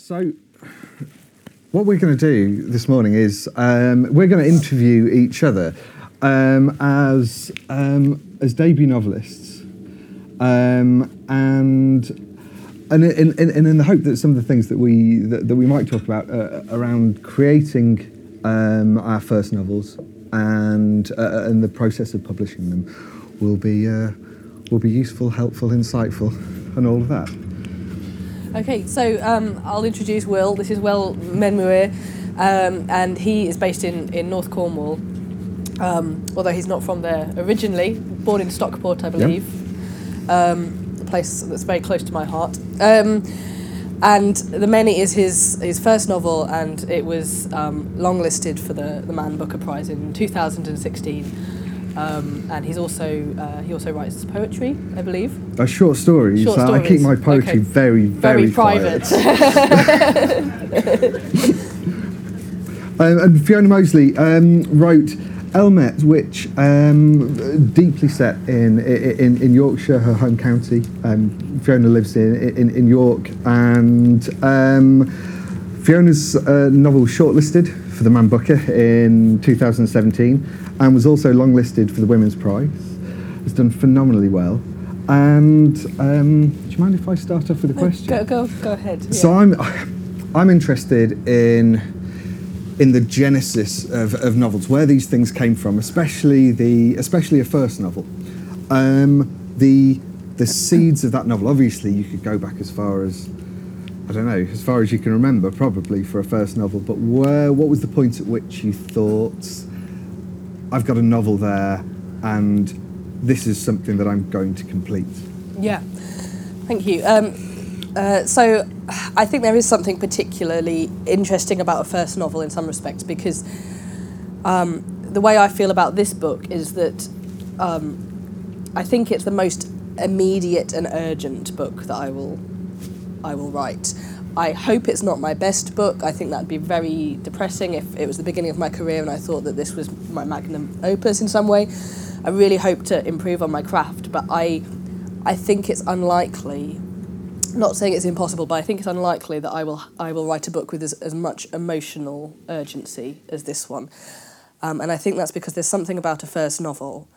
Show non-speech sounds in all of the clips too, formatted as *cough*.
So, what we're going to do this morning is um, we're going to interview each other um, as um, as debut novelists, um, and and in, in, in the hope that some of the things that we that, that we might talk about uh, around creating um, our first novels and uh, and the process of publishing them will be uh, will be useful, helpful, insightful, and all of that. Okay, so um, I'll introduce Will. This is Will Menmuir, um, and he is based in, in North Cornwall, um, although he's not from there originally. Born in Stockport, I believe, um, a place that's very close to my heart. Um, and The Many is his, his first novel, and it was um, longlisted for the, the Man Booker Prize in 2016. Um, and he's also uh, he also writes poetry, I believe. Uh, short stories. Short I keep my poetry Okay. very, very, Very private. *laughs* *laughs* Um, and Fiona Mozley um, wrote Elmet, which um, deeply set in, in in Yorkshire, her home county. Um, Fiona lives in, in in York, and um, Fiona's uh, novel shortlisted for the Man Booker in 2017, and was also longlisted for the Women's Prize. It's done phenomenally well. And um, do you mind if I start off with a question? go, go, go ahead. yeah. So I'm, I'm interested in in the genesis of, of novels, where these things came from, especially the especially a first novel. Um, the the seeds of that novel. Obviously, you could go back as far as I don't know, as far as you can remember, probably for a first novel. But where what was the point at which you thought I've got a novel there, and this is something that I'm going to complete? Yeah, thank you. Um, uh, so, I think there is something particularly interesting about a first novel in some respects because um, the way I feel about this book is that um, I think it's the most immediate and urgent book that I will I will write. I hope it's not my best book. I think that'd be very depressing if it was the beginning of my career and I thought that this was my magnum opus in some way. I really hope to improve on my craft, but I I think it's unlikely not saying it's impossible, but I think it's unlikely that I will I will write a book with as, as much emotional urgency as this one. Um, and I think that's because there's something about a first novel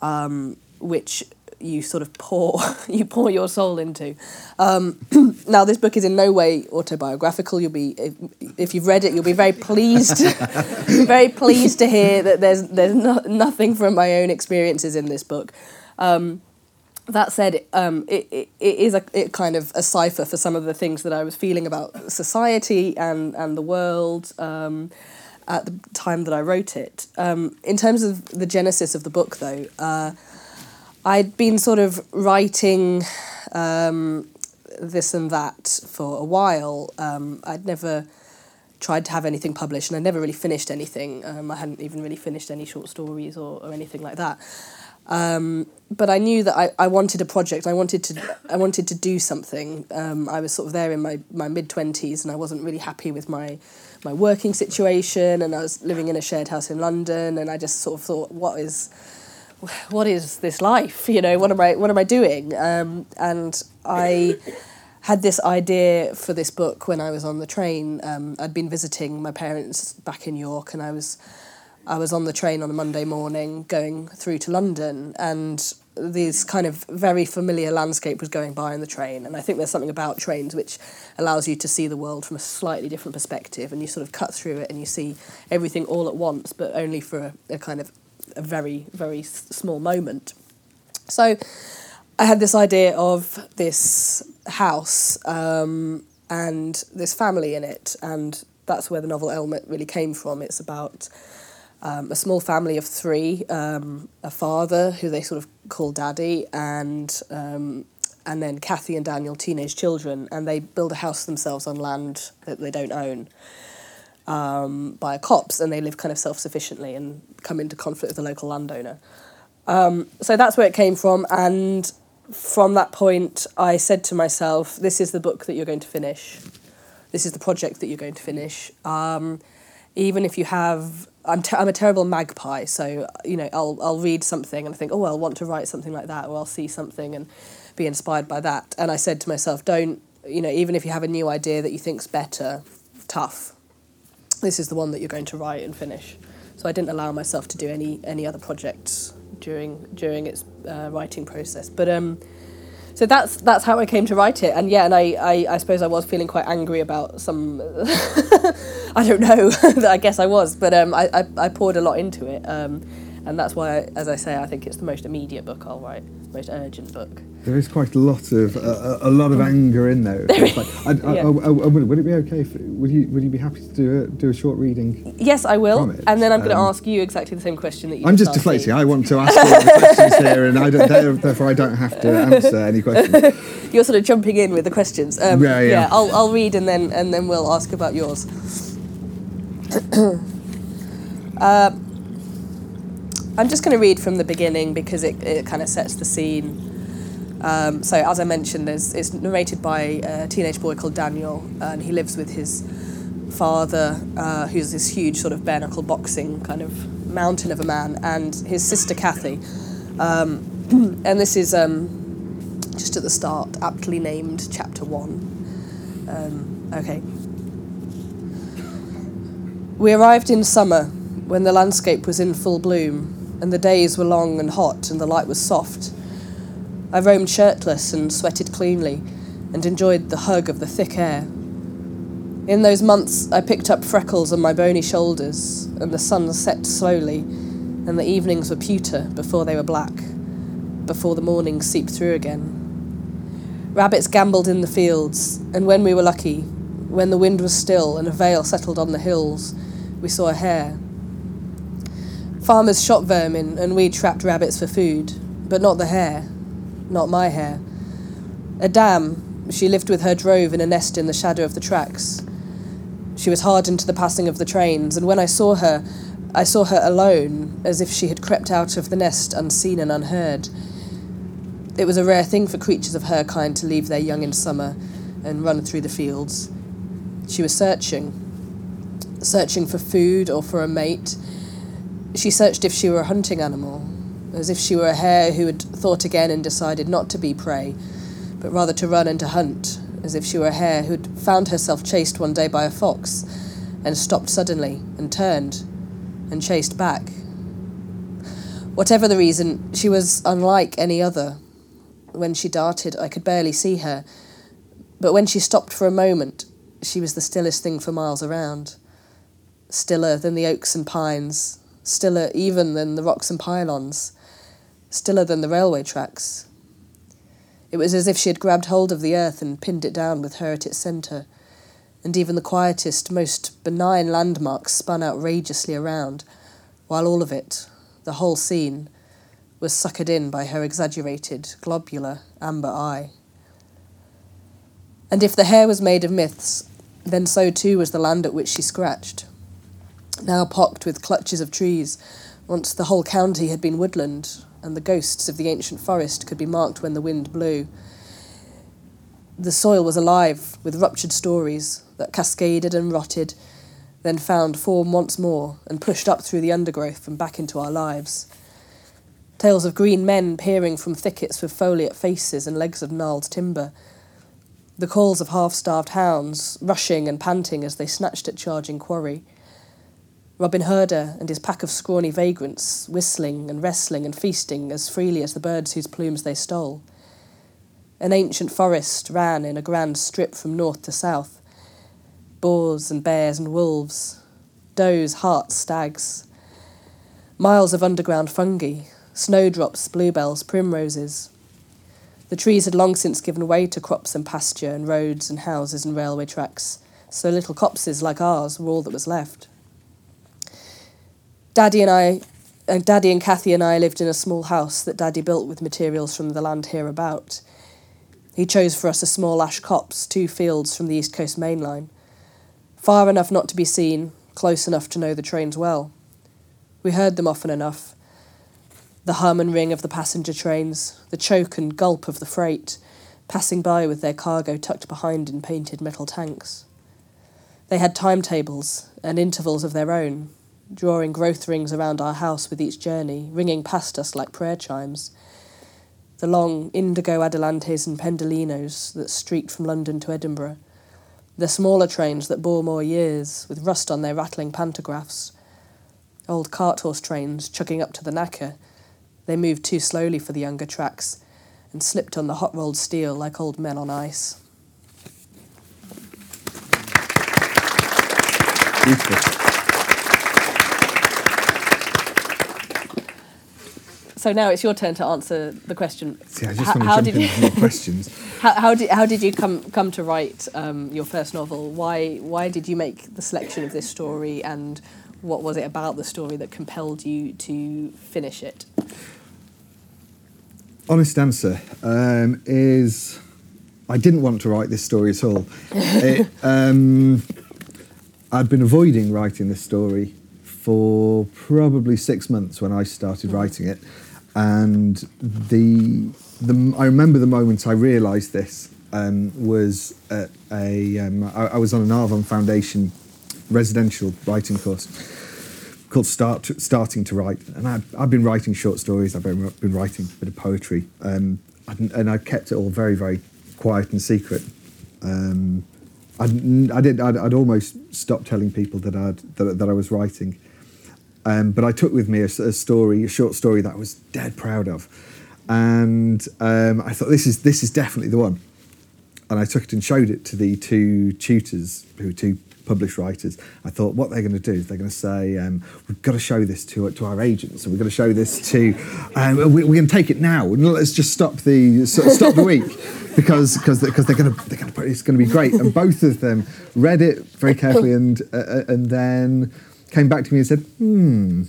um, which you sort of pour *laughs* you pour your soul into. Um, *clears throat* now this book is in no way autobiographical. You'll be if, if you've read it, you'll be very pleased, *laughs* very pleased to hear that there's there's no, nothing from my own experiences in this book. Um, that said, um, it, it, it is a it kind of a cipher for some of the things that I was feeling about society and, and the world um, at the time that I wrote it. Um, in terms of the genesis of the book, though, uh, I'd been sort of writing um, this and that for a while. Um, I'd never tried to have anything published, and I'd never really finished anything. Um, I hadn't even really finished any short stories or, or anything like that. Um, but I knew that I, I wanted a project. I wanted to I wanted to do something. Um, I was sort of there in my, my mid twenties, and I wasn't really happy with my my working situation. And I was living in a shared house in London, and I just sort of thought, what is what is this life? You know, what am I what am I doing? Um, and I had this idea for this book when I was on the train. Um, I'd been visiting my parents back in York, and I was I was on the train on a Monday morning going through to London, and this kind of very familiar landscape was going by in the train. And I think there's something about trains which allows you to see the world from a slightly different perspective, and you sort of cut through it and you see everything all at once, but only for a, a kind of a very, very small moment. So I had this idea of this house um, and this family in it, and that's where the novel Elmet really came from. It's about um, a small family of three, um, a father who they sort of call daddy, and um, and then Kathy and Daniel, teenage children, and they build a house themselves on land that they don't own um, by a copse, and they live kind of self sufficiently and come into conflict with the local landowner. Um, so that's where it came from, and from that point, I said to myself, "This is the book that you're going to finish. This is the project that you're going to finish. Um, even if you have, I'm, te- I'm a terrible magpie, so you know, I'll I'll read something and I think, oh, I'll want to write something like that, or I'll see something and be inspired by that. And I said to myself, don't you know, even if you have a new idea that you think's better, tough, this is the one that you're going to write and finish. So I didn't allow myself to do any any other projects during during its uh, writing process. But um, so that's that's how I came to write it. And yeah, and I I, I suppose I was feeling quite angry about some. *laughs* I don't know. *laughs* I guess I was, but um, I, I I poured a lot into it. Um, and that's why, as I say, I think it's the most immediate book I'll write, most urgent book. There is quite a lot of uh, a lot of anger in there. Like, I, I, *laughs* Yeah. I, I, would, would it be okay? If, would you would you be happy to do a do a short reading? Yes, I will. And then I'm going to um, ask you exactly the same question that you. I'm just deflating. me. I want to ask all the questions here, and I don't, there- therefore I don't have to answer any questions. *laughs* You're sort of jumping in with the questions. Um, Yeah, yeah. I'll I'll read and then and then we'll ask about yours. Um, *coughs* I'm just going to read from the beginning because it, it kind of sets the scene. Um, so, as I mentioned, it's narrated by a teenage boy called Daniel, and he lives with his father, uh, who's this huge sort of bare knuckle boxing kind of mountain of a man, and his sister Kathy. Um, *clears throat* and this is um, just at the start, aptly named Chapter 1. Um, okay. We arrived in summer when the landscape was in full bloom and the days were long and hot and the light was soft. I roamed shirtless and sweated cleanly and enjoyed the hug of the thick air. In those months, I picked up freckles on my bony shoulders, and the sun set slowly, and the evenings were pewter before they were black, before the mornings seeped through again. Rabbits gambled in the fields, and when we were lucky, when the wind was still and a veil settled on the hills, we saw a hare. Farmers shot vermin, and we trapped rabbits for food, but not the hare, not my hare. A dam, she lived with her drove in a nest in the shadow of the tracks. She was hardened to the passing of the trains, and when I saw her, I saw her alone, as if she had crept out of the nest unseen and unheard. It was a rare thing for creatures of her kind to leave their young in summer and run through the fields. She was searching, searching for food or for a mate. She searched if she were a hunting animal, as if she were a hare who had thought again and decided not to be prey, but rather to run and to hunt, as if she were a hare who had found herself chased one day by a fox and stopped suddenly and turned and chased back. Whatever the reason, she was unlike any other. When she darted, I could barely see her, but when she stopped for a moment, she was the stillest thing for miles around. Stiller than the oaks and pines, stiller even than the rocks and pylons, stiller than the railway tracks. It was as if she had grabbed hold of the earth and pinned it down with her at its centre, and even the quietest, most benign landmarks spun outrageously around, while all of it, the whole scene, was suckered in by her exaggerated, globular, amber eye. And if the hare was made of myths, then so too was the land at which she scratched. Now pocked with clutches of trees, once the whole county had been woodland, and the ghosts of the ancient forest could be marked when the wind blew. The soil was alive with ruptured stories that cascaded and rotted, then found form once more and pushed up through the undergrowth and back into our lives. Tales of green men peering from thickets with foliate faces and legs of gnarled timber. The calls of half starved hounds, rushing and panting as they snatched at charging quarry. Robin Herder and his pack of scrawny vagrants, whistling and wrestling and feasting as freely as the birds whose plumes they stole. An ancient forest ran in a grand strip from north to south. Boars and bears and wolves, does, harts, stags. Miles of underground fungi, snowdrops, bluebells, primroses. The trees had long since given way to crops and pasture and roads and houses and railway tracks, so little copses like ours were all that was left. Daddy and I, uh, Daddy and Kathy and I lived in a small house that Daddy built with materials from the land hereabout. He chose for us a small ash copse, two fields from the East Coast main line. Far enough not to be seen, close enough to know the trains well. We heard them often enough. The hum and ring of the passenger trains, the choke and gulp of the freight, passing by with their cargo tucked behind in painted metal tanks. They had timetables and intervals of their own, drawing growth rings around our house with each journey, ringing past us like prayer chimes. the long indigo Adelantes and Pendolinos that streaked from London to Edinburgh, the smaller trains that bore more years, with rust on their rattling pantographs, old cart horse trains chugging up to the knacker. They moved too slowly for the younger tracks and slipped on the hot rolled steel like old men on ice. *laughs* So now it's your turn to answer the question. See, I just How- want to jump did into *laughs* you- more questions. How, how did how did you come come to write um, your first novel? Why why did you make the selection of this story, and what was it about the story that compelled you to finish it? Honest answer um, is I didn't want to write this story at all. *laughs* It, um, I'd been avoiding writing this story for probably six months when I started writing it, and the the I remember the moment I realised this um, was at a um, I, I was on an Arvon Foundation residential writing course called Start Starting to Write, and I, I've been writing short stories. I've been, been writing a bit of poetry, um, and, and I kept it all very, very quiet and secret. Um, I, I did. I'd, I'd almost stopped telling people that I'd that, that I was writing, um, but I took with me a story, a short story that I was dead proud of, and um, I thought this is this is definitely the one and I took it and showed it to the two tutors, who were two published writers. I thought what they're going to do is they're going to say, um, "We've got to show this to to our agents, and we've got to show this to. Um, we, we're going to take it now, let's just stop the stop the week." Because because because they're going to they're going to it's going to be great, and both of them read it very carefully, and uh, uh, and then came back to me and said, "Hmm,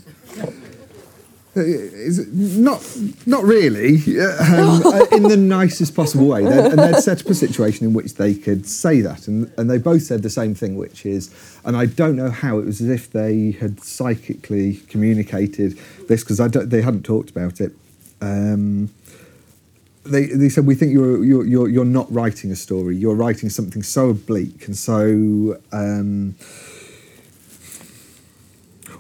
uh, it not not really um, *laughs* uh, in the nicest possible way. They'd- and they'd set up a situation in which they could say that and, and they both said the same thing which is and i don't know how it was as if they had psychically communicated this because they hadn't talked about it. Um, they, they said we think you're, you're you're you're not writing a story. You're writing something so oblique and so um,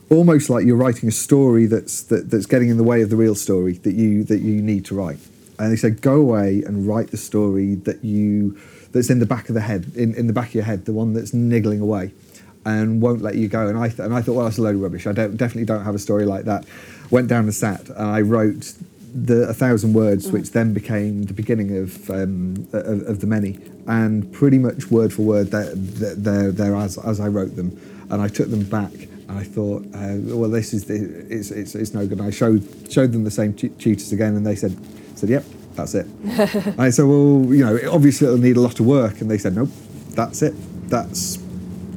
almost like you're writing a story that's that, that's getting in the way of the real story that you that you need to write. And they said, go away and write the story that you that's in the back of the head, in, in the back of your head, the one that's niggling away, and won't let you go. And I th- and I thought, well, that's a load of rubbish. I don't definitely don't have a story like that. Went down and sat, and I wrote the a thousand words, which then became the beginning of um, of, of the many, and pretty much word for word, they're, they're, they're as as I wrote them, and I took them back and I thought, uh, well, this is the, it's, it's, it's no good. And I showed showed them the same tu- tutors again, and they said, said, yep, that's it. *laughs* I said, well, you know, obviously it'll need a lot of work, and they said, nope, that's it. That's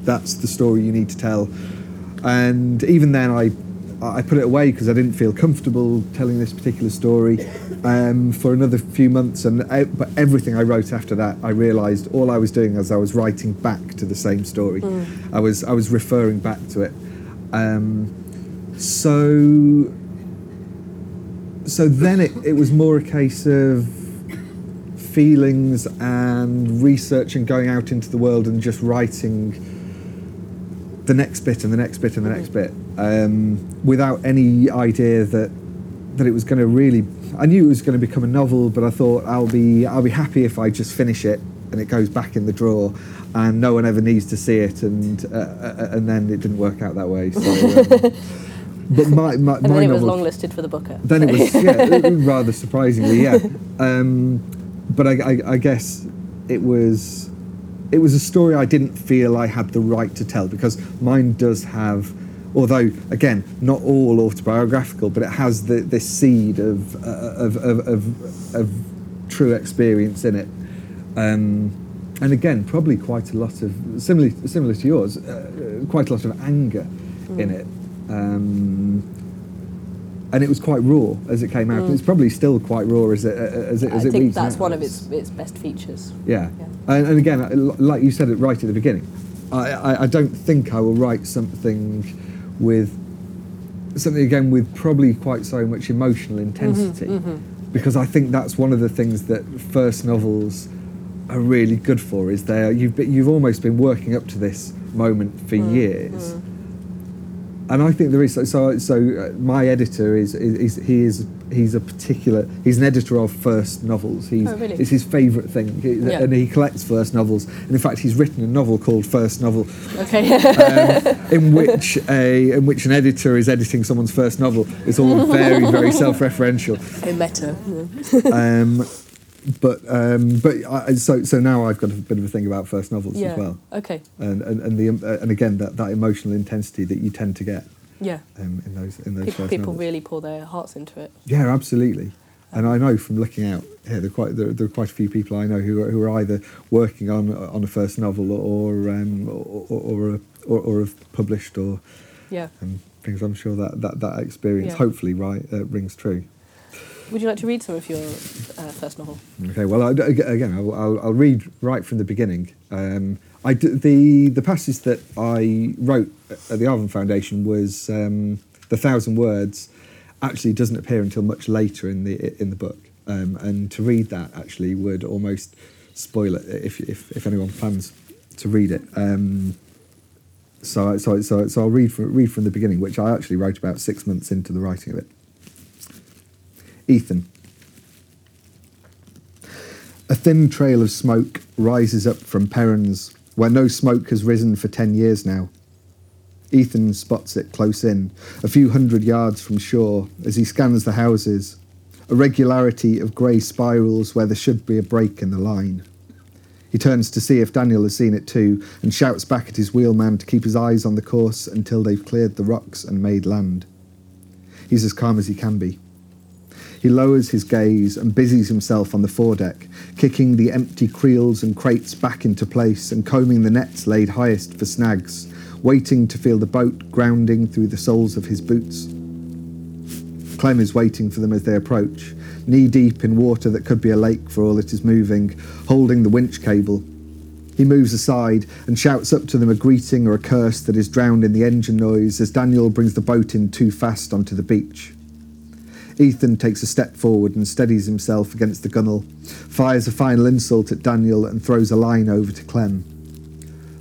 that's the story you need to tell. And even then, I I put it away because I didn't feel comfortable telling this particular story um, for another few months. And uh, but everything I wrote after that, I realised all I was doing as I was writing back to the same story. I was I was referring back to it. Um, so so then it, it was more a case of feelings and research and going out into the world and just writing the next bit and the next bit and the next bit um, without any idea that that it was going to really I knew it was going to become a novel but I thought I'll be I'll be happy if I just finish it and it goes back in the drawer and no one ever needs to see it and uh, uh, and then it didn't work out that way so um, *laughs* but my my, And my then it was novel longlisted for the Booker. then it was *laughs* yeah, rather surprisingly, yeah. Um, but I, I, I guess it was it was a story I didn't feel I had the right to tell because mine does have, although again not all autobiographical, but it has the this seed of uh, of, of, of of true experience in it. Um, and again, probably quite a lot of similar similar to yours, uh, quite a lot of anger in it. Um, and it was quite raw as it came out. and It's probably still quite raw as it as it, as I it think that's out. one of its its best features. Yeah. Yeah. And, and again, like you said it right at the beginning, I, I, I don't think I will write something with something again with probably quite so much emotional intensity because I think that's one of the things that first novels are really good for is they are, you've been, you've almost been working up to this moment for years and I think there is. So, so, uh, my editor is, is, is he is he's a particular. He's an editor of first novels. He's Oh, really? it's his favourite thing, He- Yeah. and he collects first novels. And in fact, he's written a novel called First Novel, Okay. um, in which a in which an editor is editing someone's first novel. It's all very very *laughs* self-referential. oh, meta. Yeah. Um, but um, but I, so so now I've got a bit of a thing about first novels Yeah. as well, Okay. and and and, the, uh, and again that, that emotional intensity that you tend to get Yeah. um, in those in those People, first people novels. really pour their hearts into it. Yeah, absolutely. And I know from looking out here, there are quite there, there are quite a few people I know who are, who are either working on on a first novel or um, or, or, or, or, or have published or Yeah. um, things. I'm sure that that, that experience Yeah. hopefully right uh, rings true. Would you like to read some of your uh, first novel? Okay, well, I, again, I'll, I'll, I'll read right from the beginning. Um, I d- the the passage that I wrote at the Arvon Foundation was um, the thousand words. Actually, doesn't appear until much later in the in the book, um, and to read that actually would almost spoil it if if, if anyone plans to read it. Um, so so so so I'll read from read from the beginning, which I actually wrote about six months into the writing of it. Ethan. A thin trail of smoke rises up from Perran's, where no smoke has risen for ten years now. Ethan spots it close in, a few hundred yards from shore, as he scans the houses, a regularity of grey spirals where there should be a break in the line. He turns to see if Daniel has seen it too, and shouts back at his wheelman to keep his eyes on the course until they've cleared the rocks and made land. He's as calm as he can be. He lowers his gaze and busies himself on the foredeck, kicking the empty creels and crates back into place and combing the nets laid highest for snags, waiting to feel the boat grounding through the soles of his boots. Clem is waiting for them as they approach, knee deep in water that could be a lake for all it is moving, holding the winch cable. He moves aside and shouts up to them a greeting or a curse that is drowned in the engine noise as Daniel brings the boat in too fast onto the beach. Ethan takes a step forward and steadies himself against the gunwale, fires a final insult at Daniel, and throws a line over to Clem.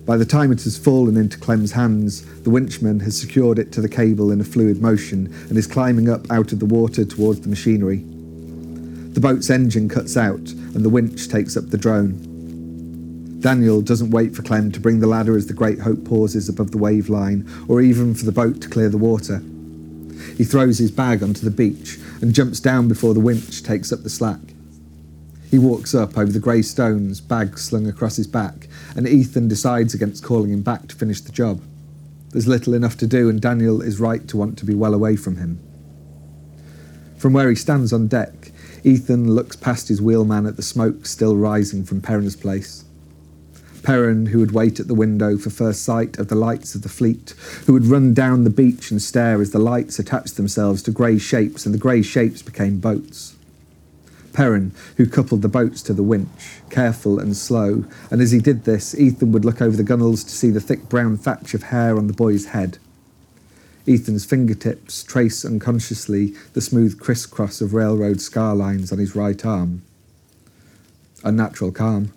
By the time it has fallen into Clem's hands, the winchman has secured it to the cable in a fluid motion and is climbing up out of the water towards the machinery. The boat's engine cuts out and the winch takes up the drone. Daniel doesn't wait for Clem to bring the ladder as the Great Hope pauses above the wave line, or even for the boat to clear the water. He throws his bag onto the beach and jumps down before the winch takes up the slack. He walks up over the grey stones, bag slung across his back, and Ethan decides against calling him back to finish the job. There's little enough to do, and Daniel is right to want to be well away from him. From where he stands on deck, Ethan looks past his wheelman at the smoke still rising from Perran's place. Perran, who would wait at the window for first sight of the lights of the fleet, who would run down the beach and stare as the lights attached themselves to grey shapes and the grey shapes became boats. Perran, who coupled the boats to the winch, careful and slow, and as he did this, Ethan would look over the gunwales to see the thick brown thatch of hair on the boy's head. Ethan's fingertips trace unconsciously the smooth crisscross of railroad scar lines on his right arm. Unnatural calm,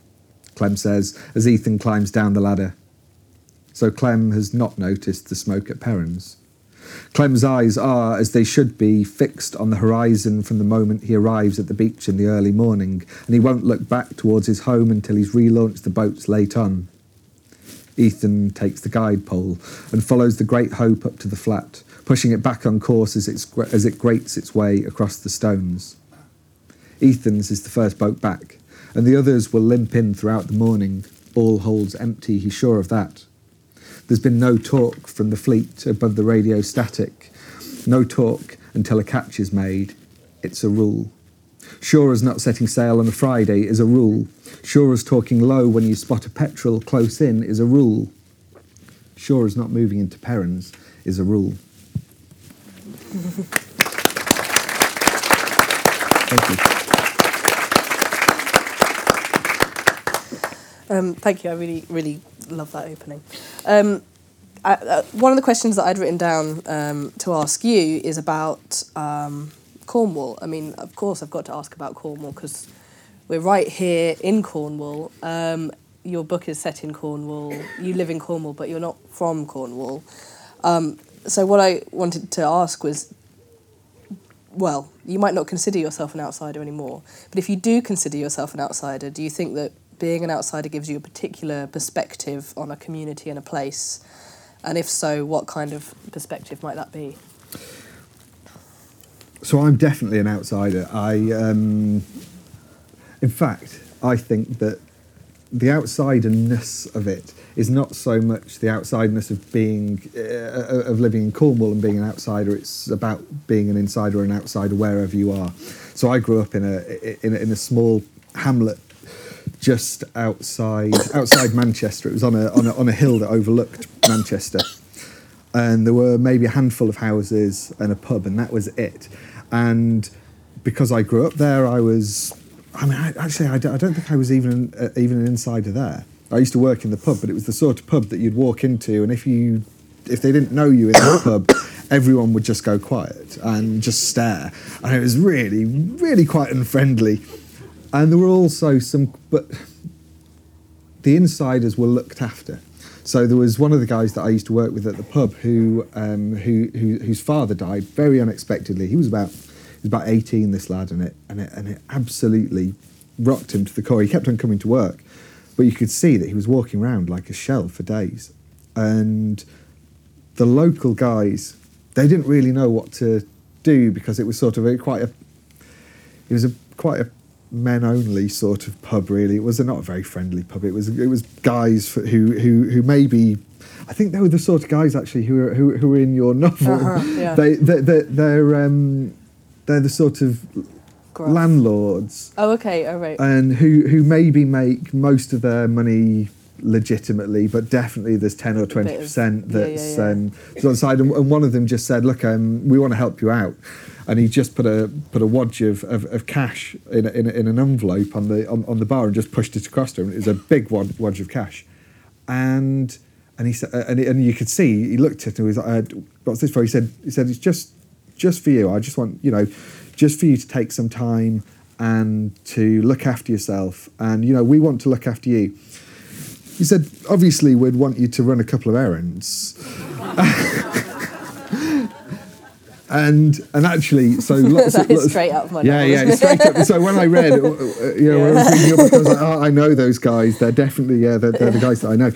Clem says as Ethan climbs down the ladder. So Clem has not noticed the smoke at Perran's. Clem's eyes are, as they should be, fixed on the horizon from the moment he arrives at the beach in the early morning, and he won't look back towards his home until he's relaunched the boats late on. Ethan takes the guide pole and follows the Great Hope up to the flat, pushing it back on course as, as it grates its way across the stones. Ethan's is the first boat back, and the others will limp in throughout the morning. All holds empty, he's sure of that. There's been no talk from the fleet above the radio static. No talk until a catch is made. It's a rule. Sure as not setting sail on a Friday is a rule. Sure as talking low when you spot a petrel close in is a rule. Sure as not moving into Perran's is a rule. *laughs* Thank you. Um, thank you. I really, really love that opening. Um, I, uh, one of the questions that I'd written down um, to ask you is about um, Cornwall. I mean, of course, I've got to ask about Cornwall because we're right here in Cornwall. Um, your book is set in Cornwall. You live in Cornwall, but you're not from Cornwall. Um, so what I wanted to ask was, well, you might not consider yourself an outsider anymore, but if you do consider yourself an outsider, do you think that being an outsider gives you a particular perspective on a community and a place? And if so, what kind of perspective might that be? So I'm definitely an outsider. I, um, in fact, I think that the outsiderness of it is not so much the outsideness of being uh, of living in Cornwall and being an outsider. It's about being an insider or an outsider wherever you are. So I grew up in a in a, in a small hamlet just outside outside Manchester. It was on a, on a on a hill that overlooked Manchester, and there were maybe a handful of houses and a pub, and that was it. And because I grew up there, I was. I mean, I, actually, I don't, I don't think I was even uh, even an insider there. I used to work in the pub, but it was the sort of pub that you'd walk into, and if you if they didn't know you in the pub, everyone would just go quiet and just stare, and it was really, really quite unfriendly. And there were also some, but the insiders were looked after. So there was one of the guys that I used to work with at the pub who, um, who, who whose father died very unexpectedly. He was about he was about eighteen, this lad, and it and it and it absolutely rocked him to the core. He kept on coming to work, but you could see that he was walking around like a shell for days. And the local guys, they didn't really know what to do because it was sort of a, quite a it was a quite a men only sort of pub really it was a not a very friendly pub it was it was guys for, who who who maybe I think they were the sort of guys actually who were who, who were in your *laughs* novel Uh-huh, yeah. they they they they're um they're the sort of Gruff. landlords Oh, okay, all right. and who who maybe make most of their money legitimately, but definitely there's ten or twenty percent yeah, yeah, that's yeah. um, on the side. And, and one of them just said, "Look, um, we want to help you out," and he just put a put a wadge of, of, of cash in a, in, a, in an envelope on the on, on the bar and just pushed it across to him. It was a big wad, wadge of cash, and and he said, and, and you could see he looked at it and he was like, uh, "What's this for?" He said, "He said it's just just for you. I just want you know, just for you to take some time." And to look after yourself, and you know, we want to look after you. He said, obviously, we'd want you to run a couple of errands. *laughs* and and actually, so *laughs* lots that of, is lots- straight up my yeah, yeah, straight up. So when I read, *laughs* uh, you know, when I was reading your book, I was like, oh, I know those guys. They're definitely, yeah, they're, they're the guys that I know.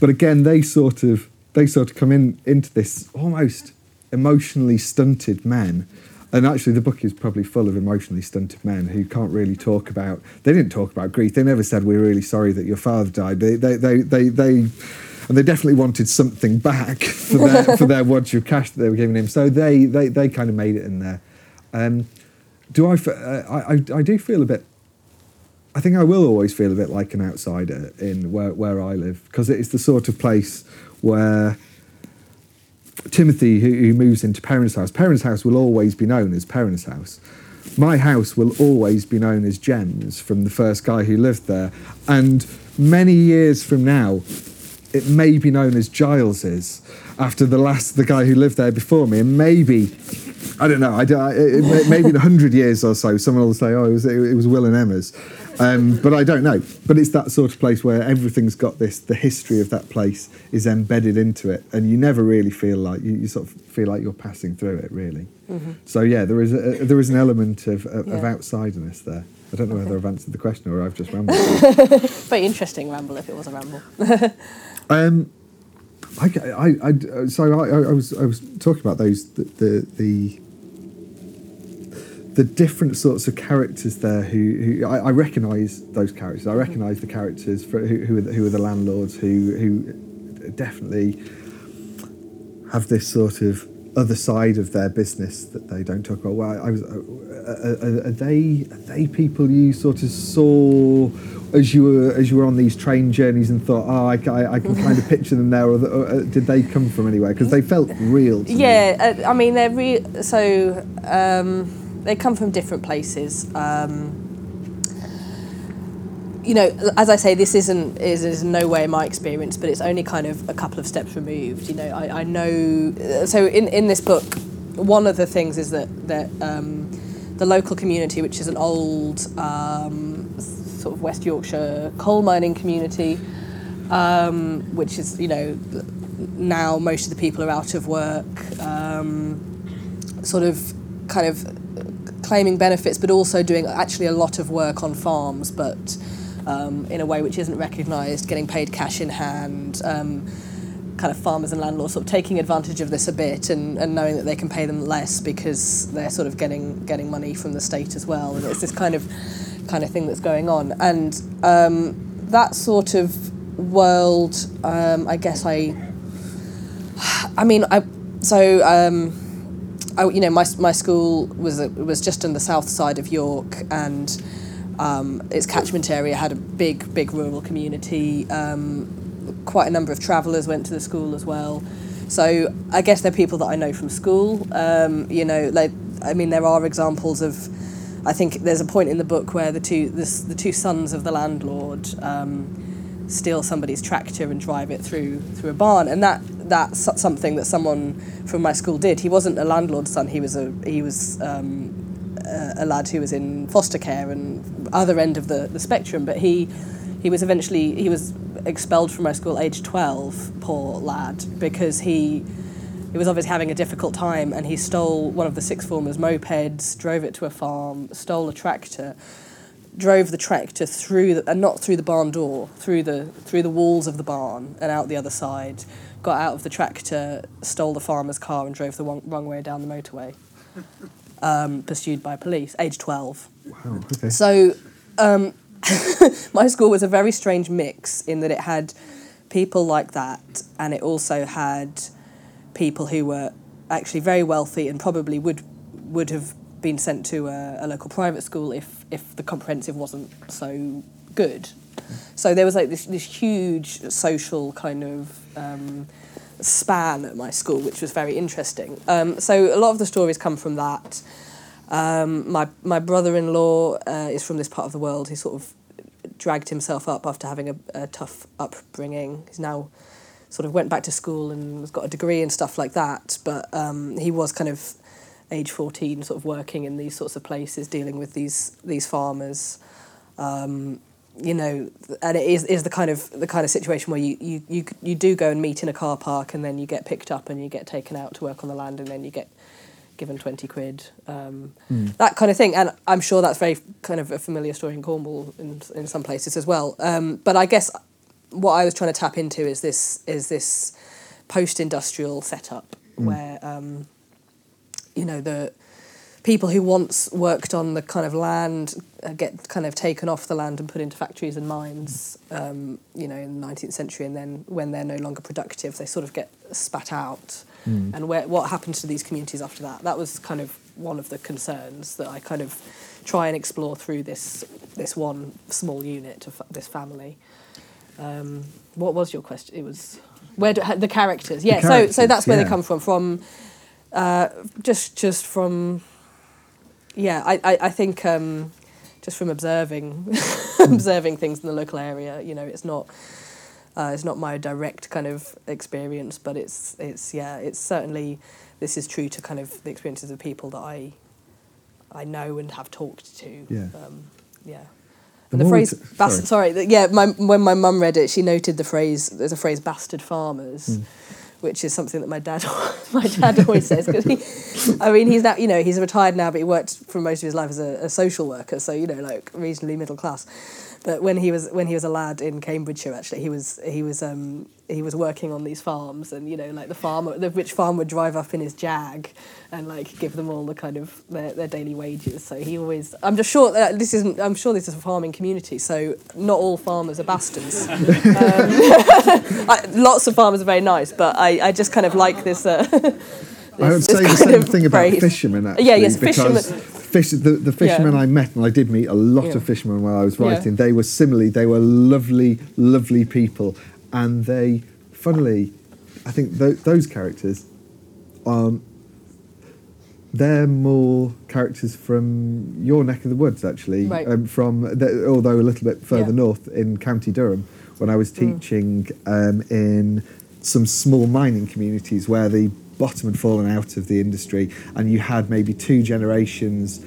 But again, they sort of, they sort of come in into this almost emotionally stunted men. And actually, the book is probably full of emotionally stunted men who can't really talk about. They didn't talk about grief. They never said, "We're really sorry that your father died." They, they, they, they, they and they definitely wanted something back for their *laughs* for their wadge of cash that they were giving him. So they, they, they kind of made it in there. Um, do I, uh, I, I? I do feel a bit. I think I will always feel a bit like an outsider in where where I live because it's the sort of place where Timothy, who, who moves into Parents' house, Parents' house will always be known as Parents' house. My house will always be known as Jen's from the first guy who lived there, and many years from now, it may be known as Giles's after the last the guy who lived there before me, and maybe I don't know. I, don't- I- it, it, maybe in hundred years or so, someone will say, "Oh, it was, it was Will and Emma's," um, but I don't know. But it's that sort of place where everything's got this. The history of that place is embedded into it, and you never really feel like you, you sort of feel like you're passing through it, really. So yeah, there is a, there is an element of, of, of outsiderness there. I don't know whether I've answered the question or I've just rambled. *laughs* Very interesting ramble if it was a ramble. *laughs* Um, I, I, I, so I, I was I was talking about those the, the the the different sorts of characters there who, who I, I recognise those characters. I recognise the characters for, who, who, are the, who are the landlords who who definitely have this sort of other side of their business that they don't talk about. Well, I was, uh, are, are they are they people you sort of saw as you were as you were on these train journeys and thought, oh, I, I, I can kind of picture them there, or, or uh, did they come from anywhere? Because they felt real. Yeah, uh, I mean they're real. so um, they come from different places. Um, you know, as I say, this isn't is, is no way my experience, but it's only kind of a couple of steps removed. You know, I, I know. So in, in this book, one of the things is that that um, the local community, which is an old um, sort of West Yorkshire coal mining community, um, which is you know now most of the people are out of work, um, sort of kind of claiming benefits, but also doing actually a lot of work on farms, but um, in a way which isn't recognised, getting paid cash in hand. Um, kind of farmers and landlords sort of taking advantage of this a bit and, and knowing that they can pay them less because they're sort of getting getting money from the state as well and it's this kind of kind of thing that's going on and um, that sort of world um, I guess I I mean I so um, I, you know my, my school was was just on the south side of York and um, its catchment area had a big big rural community um, quite a number of travellers went to the school as well. So I guess they're people that I know from school. Um, you know, like I mean, there are examples of. I think there's a point in the book where the two this, the two sons of the landlord um, steal somebody's tractor and drive it through through a barn, and that that's something that someone from my school did. He wasn't a landlord's son. He was a he was um, a, lad who was in foster care and other end of the, the spectrum, but he he was eventually he was expelled from my school age 12 poor lad because he he was obviously having a difficult time and he stole one of the six formers mopeds drove it to a farm stole a tractor drove the tractor through the, and not through the barn door through the through the walls of the barn and out the other side got out of the tractor stole the farmer's car and drove the wrong, wrong way down the motorway um, pursued by police age 12 Wow. Okay. so um, *laughs* my school was a very strange mix in that it had people like that, and it also had people who were actually very wealthy and probably would would have been sent to a, a local private school if if the comprehensive wasn't so good. So there was like this this huge social kind of um, span at my school, which was very interesting. Um, so a lot of the stories come from that. Um, my my brother-in-law uh, is from this part of the world. He sort of dragged himself up after having a, a tough upbringing. He's now sort of went back to school and has got a degree and stuff like that. But um, he was kind of age fourteen, sort of working in these sorts of places, dealing with these these farmers. Um, you know, and it is, is the kind of the kind of situation where you, you, you you do go and meet in a car park, and then you get picked up and you get taken out to work on the land, and then you get given 20 quid, um, mm. that kind of thing. And I'm sure that's very kind of a familiar story in Cornwall in, in some places as well. Um, but I guess what I was trying to tap into is this is this post-industrial setup mm. where um, you know the people who once worked on the kind of land uh, get kind of taken off the land and put into factories and mines um, you know in the 19th century and then when they're no longer productive they sort of get spat out mm. and where, what happens to these communities after that. That was kind of one of the concerns that I kind of try and explore through this this one small unit of this family. Um, what was your question? It was where do, the characters? Yeah, the characters, so so that's where yeah. they come from. From uh, just just from yeah, I I, I think um, just from observing *laughs* observing things in the local area. You know, it's not uh, it's not my direct kind of experience, but it's it's yeah, it's certainly this is true to kind of the experiences of people that I I know and have talked to. Yeah. Um, yeah. And the, the phrase, t- bas- sorry. sorry, yeah, my, when my mum read it, she noted the phrase, there's a phrase, bastard farmers. Mm which is something that my dad *laughs* my dad always says because he I mean he's now you know he's retired now but he worked for most of his life as a, a, social worker so you know like reasonably middle class but when he was when he was a lad in Cambridgeshire, actually, he was he was um, he was working on these farms, and you know, like the farmer, the rich farmer would drive up in his Jag, and like give them all the kind of their, their daily wages. So he always, I'm just sure that this isn't. I'm sure this is a farming community, so not all farmers are bastards. *laughs* um, *laughs* I, lots of farmers are very nice, but I, I just kind of like this. Uh, *laughs* I would say the same thing about fishermen. Actually, yeah, yes, fishermen fish, the, the fishermen yeah. I met, and I did meet a lot yeah. of fishermen while I was writing, yeah. they were similarly, they were lovely, lovely people. And they, funnily, I think th- those characters, um, they're more characters from your neck of the woods, actually. Right. Um, from the, although a little bit further north in County Durham, when I was mm. teaching mm. um, in some small mining communities where the bottom had fallen out of the industry, and you had maybe two generations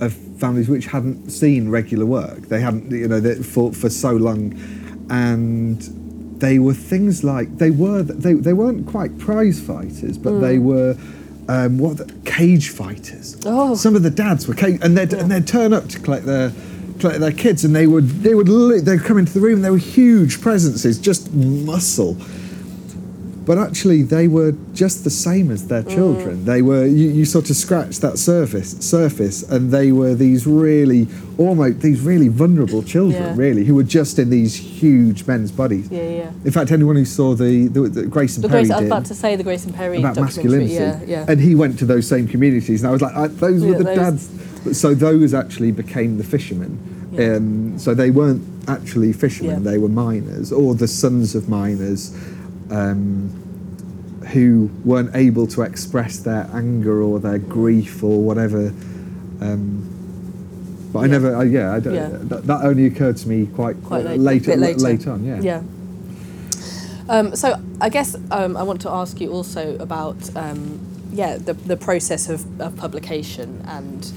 of families which hadn't seen regular work. They hadn't, you know, for for so long, and they were things like they were they, they weren't quite prize fighters, but they were um, what the, cage fighters. Oh. Some of the dads were cage, and they'd and they'd turn up to collect their collect their kids, and they would they would li- they'd come into the room. and They were huge presences, just muscle. But actually, they were just the same as their children. They were you, you sort of scratch that surface surface, and they were these really almost these really vulnerable children, Yeah. really, who were just in these huge men's bodies. Yeah, yeah. In fact, anyone who saw the the, the Grace and The Perry Grace, I was about to say the Grayson Perry about masculinity, Yeah, yeah. and he went to those same communities, and I was like, I, those Yeah, were the those- dads. So those actually became the fishermen. Yeah. Um, so they weren't actually fishermen; they were miners or the sons of miners. Um, who weren't able to express their anger or their grief or whatever. Um, but I never, I, yeah, I don't, Yeah. That, that only occurred to me quite, Quite late- later, bit later. late on, yeah. Yeah. Um, so I guess um, I want to ask you also about um, yeah the the process of, of publication and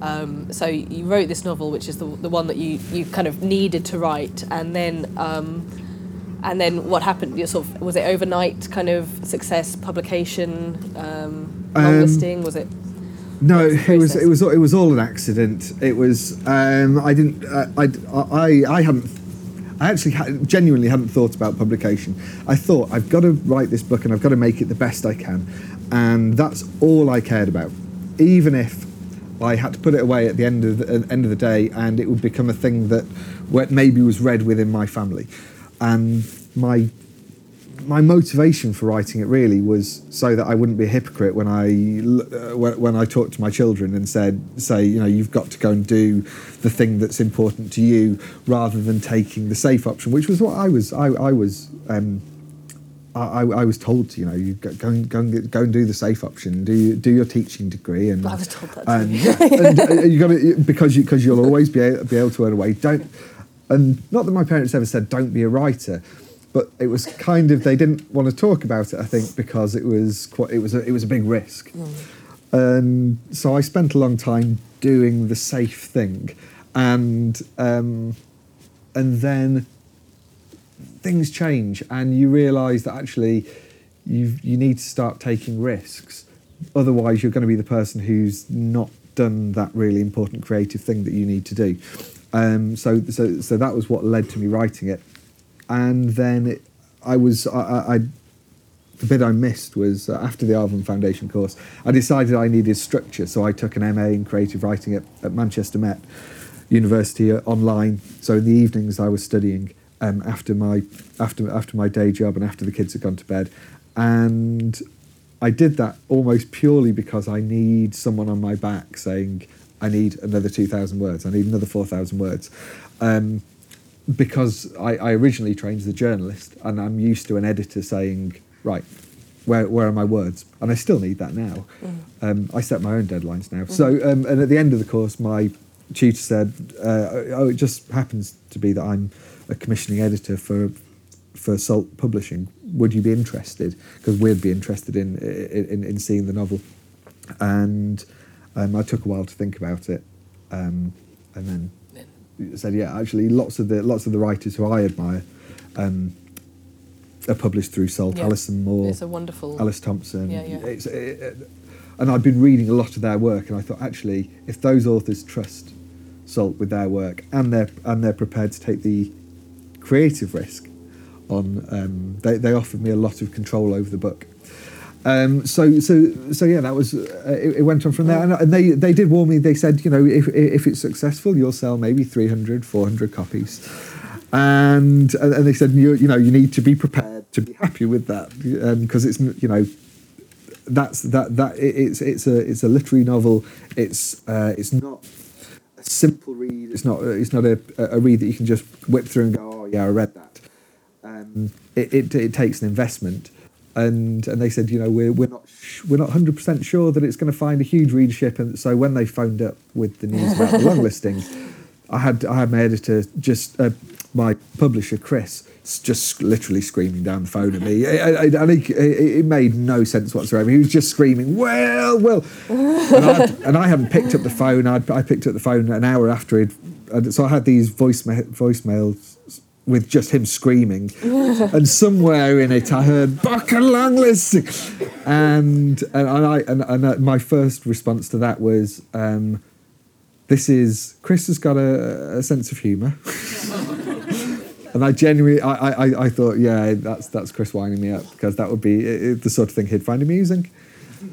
um, so you wrote this novel which is the, the one that you, you kind of needed to write and then um, and then what happened you sort of was it overnight kind of success publication um, Um, listing was it No, it was it was it was all an accident. It was um, I didn't uh, I, I I hadn't I actually had, genuinely hadn't thought about publication. I thought I've got to write this book and I've got to make it the best I can, and that's all I cared about. Even if I had to put it away at the end of the uh, end of the day, and it would become a thing that maybe was read within my family, and my my motivation for writing it really was so that I wouldn't be a hypocrite when I uh, when, I talked to my children and said, say, you know, you've got to go and do the thing that's important to you, rather than taking the safe option, which was what I was I, I was. Um, I, I- was told to, you know, you go, go and go and, get, go and do the safe option, do do your teaching degree, and I was told that too. and, and uh, you got to because you because you'll always be able, be able to earn a wage. Don't and not that my parents ever said don't be a writer, but it was kind of they didn't want to talk about it. I think because it was quite it was a, it was a big risk, and so I spent a long time doing the safe thing, and um, and then things change and you realise that actually you you need to start taking risks. Otherwise, you're going to be the person who's not done that really important creative thing that you need to do. Um, so so so that was what led to me writing it, and then it, I was I, I, the bit I missed was uh, after the Arvon Foundation course, I decided I needed structure, so I took an MA in creative writing at, at Manchester Met University uh, online. So in the evenings I was studying um, after my after after my day job and after the kids had gone to bed, and I did that almost purely because I need someone on my back saying I need another two thousand words, I need another four thousand words. Um, because I, I originally trained as a journalist and I'm used to an editor saying, right, where, where are my words? And I still need that now. Um, I set my own deadlines now. So, um, and at the end of the course, my tutor said, uh, oh, it just happens to be that I'm a commissioning editor for for Salt Publishing. Would you be interested? Because we'd be interested in, in, in seeing the novel. And um, I took a while to think about it. Um, and then said, yeah, actually, lots of the lots of the writers who I admire um, are published through Salt. Yeah. Alison Moore, it's a wonderful Alice Thompson. Yeah, yeah. It's, it, it- and I've been reading a lot of their work, and I thought actually, if those authors trust Salt with their work, and they're and they're prepared to take the creative risk on, um, they they offered me a lot of control over the book. Um, so so so yeah, that was uh, it, it went on from there, and, and they they did warn me. They said, you know, if if it's successful, you'll sell maybe 300, 400 copies, and and they said, you you know, you need to be prepared to be happy with that because it's you know that's that that it, it's it's a it's a literary novel. It's uh, it's not a simple read. It's not it's not a, a read that you can just whip through and go, oh yeah, I read that. Um, it, it it takes an investment, and and they said, you know, we're we're not sh- we're not hundred percent sure that it's going to find a huge readership. And so when they phoned up with the news about the long *laughs* listing, I had I had my editor just uh, my publisher Chris just literally screaming down the phone at me, and he, it it made no sense whatsoever. He was just screaming, "Well, well," and I, and I hadn't picked up the phone. I'd, I picked up the phone an hour after it, so I had these voicemail voicemails with just him screaming, *laughs* and somewhere in it I heard "Booker Longlist," and and, and I and, and uh, my first response to that was, um, "This is Chris has got a, a sense of humour." *laughs* And I genuinely, I, I, I thought, yeah, that's that's Chris winding me up because that would be the sort of thing he'd find amusing.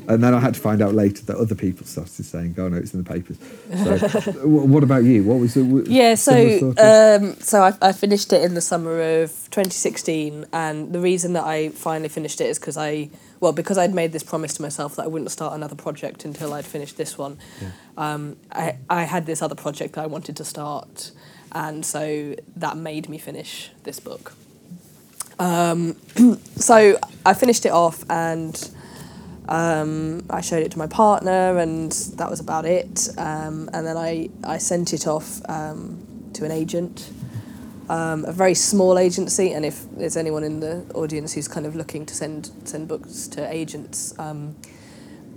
And then I had to find out later that other people started saying, "Oh no, it's in the papers." So, *laughs* wh- what about you? What was the Yeah, so sort of- um, so I, I finished it in the summer of 2016, and the reason that I finally finished it is because I, well, because I'd made this promise to myself that I wouldn't start another project until I'd finished this one. Um, I I had this other project that I wanted to start, and so that made me finish this book. Um, *clears throat* so I finished it off and. Um, I showed it to my partner, and that was about it. Um, and then I, I sent it off um, to an agent, um, a very small agency. And if there's anyone in the audience who's kind of looking to send send books to agents, um,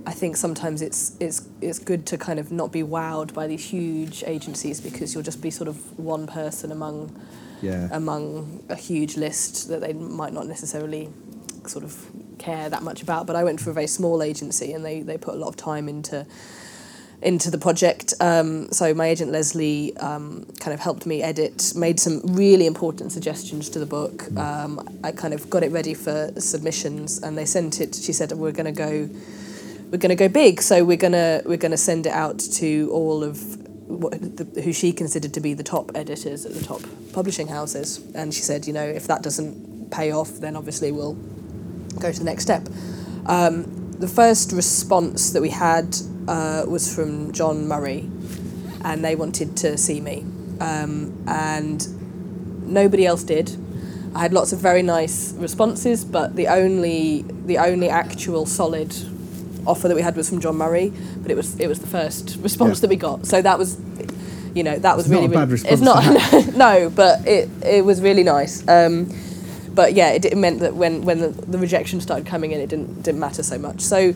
I think sometimes it's it's it's good to kind of not be wowed by these huge agencies because you'll just be sort of one person among yeah, among a huge list that they might not necessarily sort of care that much about. But I went for a very small agency, and they they put a lot of time into into the project. Um, so my agent Leslie um, kind of helped me edit, made some really important suggestions to the book. Um, I kind of got it ready for submissions, and they sent it. She said we're going to go, we're going to go big. So we're gonna we're gonna send it out to all of what, the, who she considered to be the top editors at the top publishing houses. And she said, you know, if that doesn't pay off, then obviously we'll go to the next step. Um, the first response that we had uh, was from John Murray, and they wanted to see me, um, and nobody else did. I had lots of very nice responses, but the only the only actual solid offer that we had was from John Murray, but it was it was the first response Yeah. that we got. So that was, you know, that was It's not really a bad response It's not *laughs* no, but it it was really nice. Um, but yeah, it, it meant that when when the, the rejection started coming in, it didn't didn't matter so much. So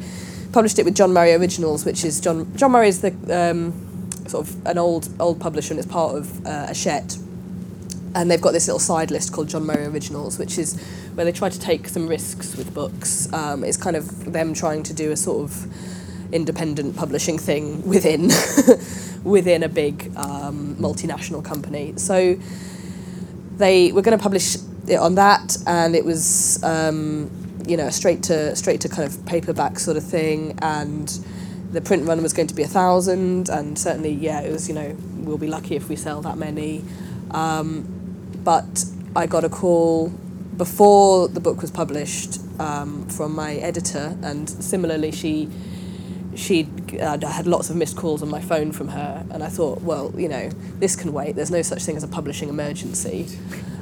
published it with John Murray Originals, which is John John Murray is the um, sort of an old old publisher and it's part of uh, Hachette. And they've got this little side list called John Murray Originals, which is where they try to take some risks with books. Um, it's kind of them trying to do a sort of independent publishing thing within *laughs* within a big um, multinational company. So they were going to publish on that, and it was um, you know straight to straight to kind of paperback sort of thing, and the print run was going to be a thousand, and certainly yeah, it was you know we'll be lucky if we sell that many, um, but I got a call before the book was published um, from my editor, and similarly she she uh, I had lots of missed calls on my phone from her, and I thought, well, you know, this can wait. There's no such thing as a publishing emergency.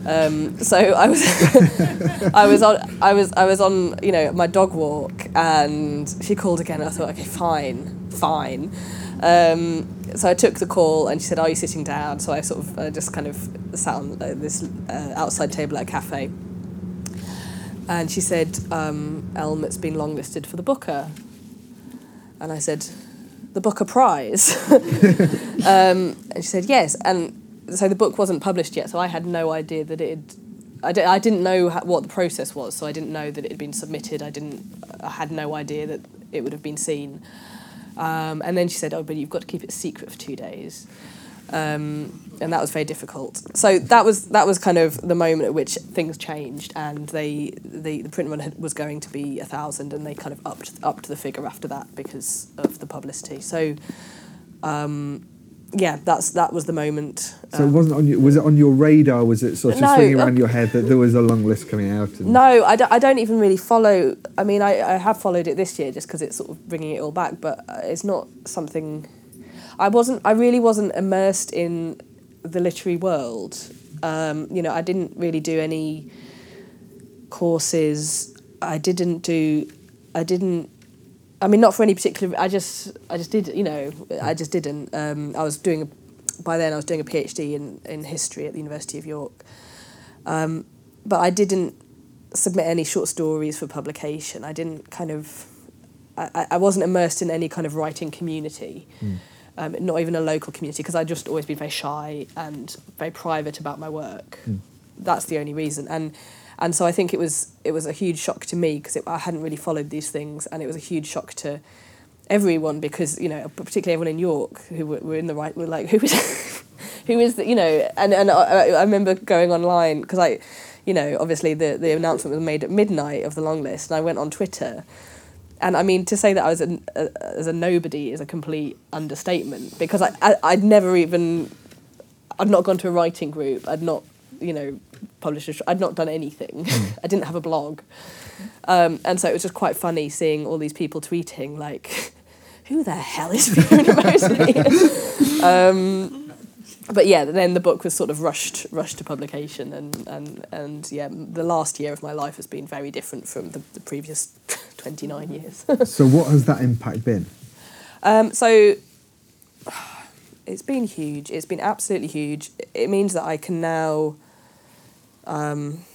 Um, so I was, *laughs* I was on, I was, I was on, you know, my dog walk, and she called again. And I thought, okay, fine, fine. Um, so I took the call, and she said, "Are you sitting down?" So I sort of uh, just kind of sat on uh, this uh, outside table at a cafe, and she said, um, "Elm, it's been longlisted for the Booker." And I said, the Booker Prize. *laughs* um, and she said, yes. And so the book wasn't published yet, so I had no idea that it had. I, di- I didn't know what the process was, so I didn't know that it had been submitted. I didn't. I had no idea that it would have been seen. Um, and then she said, "Oh, but you've got to keep it secret for two days," um, and that was very difficult. So that was that was kind of the moment at which things changed, and they the, the print run had, was going to be a thousand, and they kind of upped upped the figure after that because of the publicity. So, um, yeah, that's that was the moment. So it Um, wasn't on your, was it on your radar? Was it sort of No, swinging uh, around your head that there was a long list coming out? And, No, I don't, I don't even really follow. I mean, I, I have followed it this year just because it's sort of bringing it all back, but uh, it's not something. I wasn't. I really wasn't immersed in the literary world. Um, you know, I didn't really do any courses. I didn't do. I didn't. I mean, not for any particular. I just. I just did. You know, I just didn't. Um, I was doing. A, by then, I was doing a PhD in in history at the University of York. Um, but I didn't submit any short stories for publication. I didn't kind of, I, I- I wasn't immersed in any kind of writing community, um, not even a local community, because I'd just always been very shy and very private about my work. that's the only reason. And and so I think it was it was a huge shock to me because I hadn't really followed these things, and it was a huge shock to everyone because you know particularly everyone in York who were, were in the right were like *laughs* who is who is the, you know and and I, I remember going online because I you know obviously the the announcement was made at midnight of the long list and I went on Twitter and I mean to say that I was a, a, as a nobody is a complete understatement because I, I I'd never even I'd not gone to a writing group I'd not you know published a, I'd not done anything. *laughs* I didn't have a blog. Um, and so it was just quite funny seeing all these people tweeting like *laughs* who the hell is Fiona Mozley *laughs* um, but yeah, then the book was sort of rushed rushed to publication, and and and yeah, the last year of my life has been very different from the, the previous *laughs* twenty nine years. *laughs* so, what has that impact been? Um, so, *sighs* it's been huge. It's been absolutely huge. It means that I can now. Um,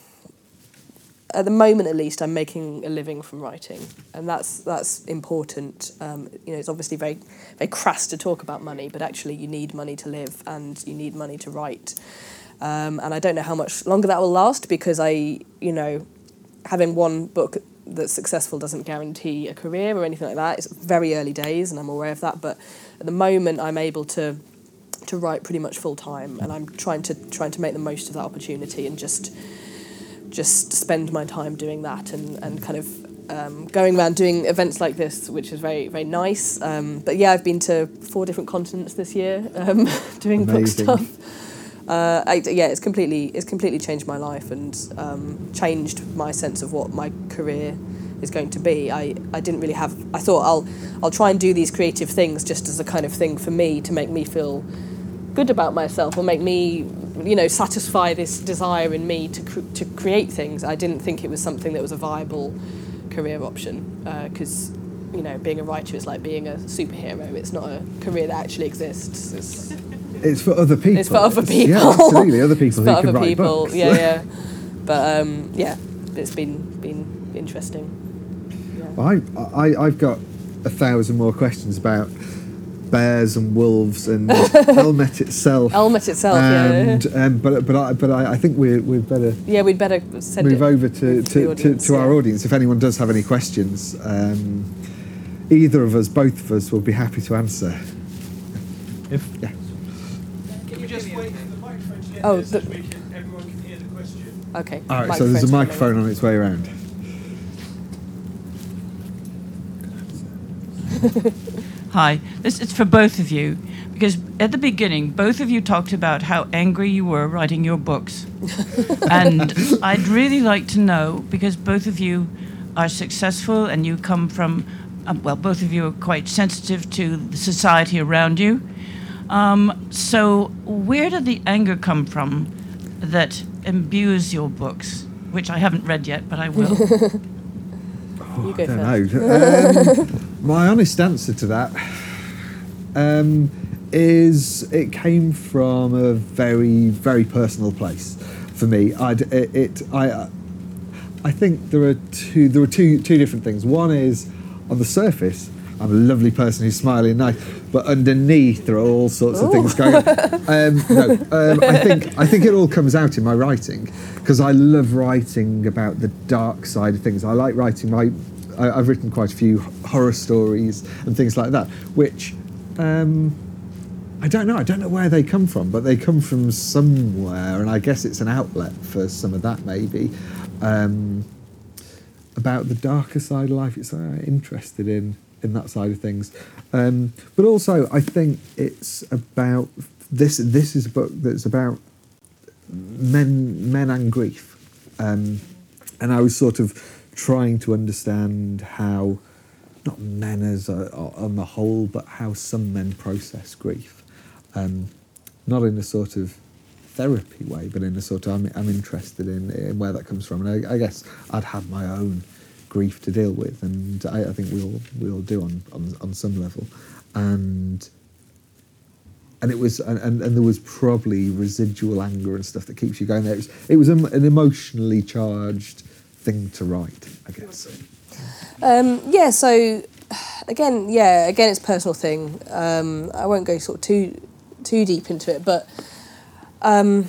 at the moment, at least, I'm making a living from writing, and that's that's important. Um, you know, it's obviously very very crass to talk about money, but actually, you need money to live, and you need money to write. Um, and I don't know how much longer that will last because I, you know, having one book that's successful doesn't guarantee a career or anything like that. It's very early days, and I'm aware of that. But at the moment, I'm able to to write pretty much full time, and I'm trying to trying to make the most of that opportunity and just just spend my time doing that and, and kind of um, going around doing events like this, which is very very nice. Um, but yeah, I've been to four different continents this year um, *laughs* doing book stuff. Uh, I, yeah, it's completely it's completely changed my life and um, changed my sense of what my career is going to be. I, I didn't really have. I thought I'll I'll try and do these creative things just as a kind of thing for me to make me feel good about myself or make me you know satisfy this desire in me to cr- to create things. I didn't think it was something that was a viable career option because. you know, being a writer is like being a superhero. It's not a career that actually exists. It's, It's for other people. it's for other people. Yeah, absolutely. Other *laughs* people who can other write people. books. Yeah, yeah. *laughs* But um, yeah, it's been been interesting. Yeah. I, I, I've got a thousand more questions about bears and wolves and *laughs* Elmet itself. Elmet itself, yeah. um, but but I, but I, I think we we better Yeah, we'd better send move it over to, to, to, audience, to our yeah. audience. If anyone does have any questions, um, either of us, both of us, will be happy to answer. If Yeah. Can we just wait for the microphone to get Oh, there so we can, everyone can hear the question? Okay. All right. So there's a microphone's coming. microphone on its way around. *laughs* *laughs* Hi, this is for both of you because at the beginning, both of you talked about how angry you were writing your books. *laughs* and I'd really like to know because both of you are successful and you come from, um, well, both of you are quite sensitive to the society around you. Um, so, where did the anger come from that imbues your books? Which I haven't read yet, but I will. *laughs* You go I don't first. know. Um, my honest answer to that um, is it came from a very, very personal place for me. I'd, it, it, I, I think there are two. There are two two different things. One is on the surface, I'm a lovely person who's smiling and nice, but underneath there are all sorts of things going on. *laughs* Um, no, um, I think I think it all comes out in my writing because I love writing about the dark side of things. I like writing my. I, I've written quite a few horror stories and things like that, which. Um, I don't know. I don't know where they come from, but they come from somewhere, and I guess it's an outlet for some of that, maybe. Um, about the darker side of life, it's uh, interested in in that side of things. Um, but also, I think it's about this. This is a book that's about men, men and grief, um, and I was sort of trying to understand how not men as a, on the whole, but how some men process grief. Um, not in a sort of therapy way, but in a sort of I'm, I'm interested in, in where that comes from. And I, I guess I'd had my own grief to deal with, and I, I think we all we all do on, on on some level. And and it was and, and, and there was probably residual anger and stuff that keeps you going there. It was, it was an emotionally charged thing to write, I guess. Um, yeah, so again, yeah, again, it's personal thing. Um, I won't go sort of too too deep into it, but um,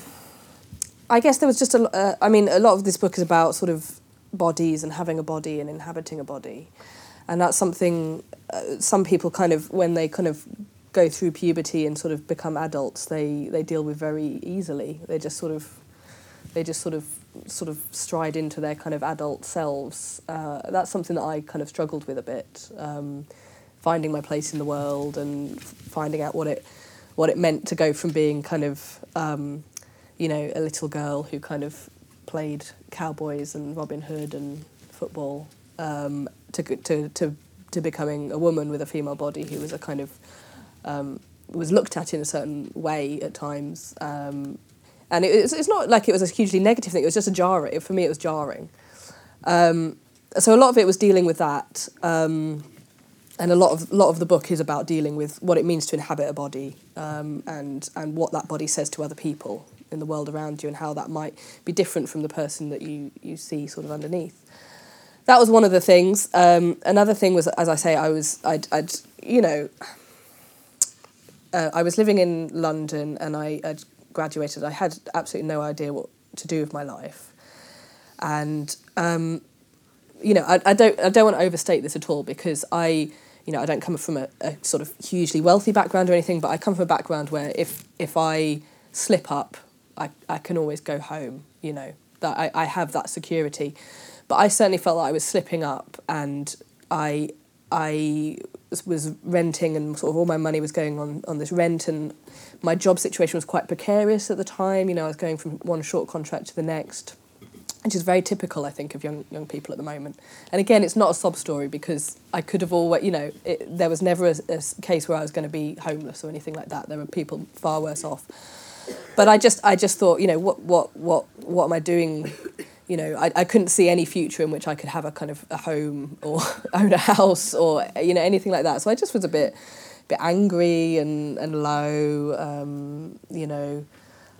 I guess there was just a. Uh, I mean, a lot of this book is about sort of bodies and having a body and inhabiting a body, and that's something uh, some people kind of when they kind of go through puberty and sort of become adults, they they deal with very easily. They just sort of they just sort of sort of stride into their kind of adult selves. Uh, that's something that I kind of struggled with a bit, um, finding my place in the world and finding out what it what it meant to go from being kind of um, you know a little girl who kind of played cowboys and Robin Hood and football um, to to to to becoming a woman with a female body who was a kind of um, was looked at in a certain way at times. And it, it's, it's not like it was a hugely negative thing. It was just a jarring. For me, it was jarring. Um, so a lot of it was dealing with that, um, and a lot of lot of the book is about dealing with what it means to inhabit a body, um, and and what that body says to other people in the world around you, and how that might be different from the person that you you see sort of underneath. That was one of the things. Um, another thing was, as I say, I was I'd, I'd you know uh, I was living in London and I had graduated. I had absolutely no idea what to do with my life, and um, you know, I, I don't I don't want to overstate this at all because I you know I don't come from a, a sort of hugely wealthy background or anything, but I come from a background where if if I slip up, I, I can always go home. You know that I, I have that security, but I certainly felt that I was slipping up and I I was renting and sort of all my money was going on on this rent and my job situation was quite precarious at the time. You know, I was going from one short contract to the next, which is very typical, I think, of young young people at the moment. And again, it's not a sob story because I could have always, you know, it, there was never a case where I was going to be homeless or anything like that. There were people far worse off. But I just, I just thought, you know, what, what, what, what am I doing? You know, I, I couldn't see any future in which I could have a kind of a home or *laughs* own a house or you know anything like that. So I just was a bit, bit angry and and low. Um, you know,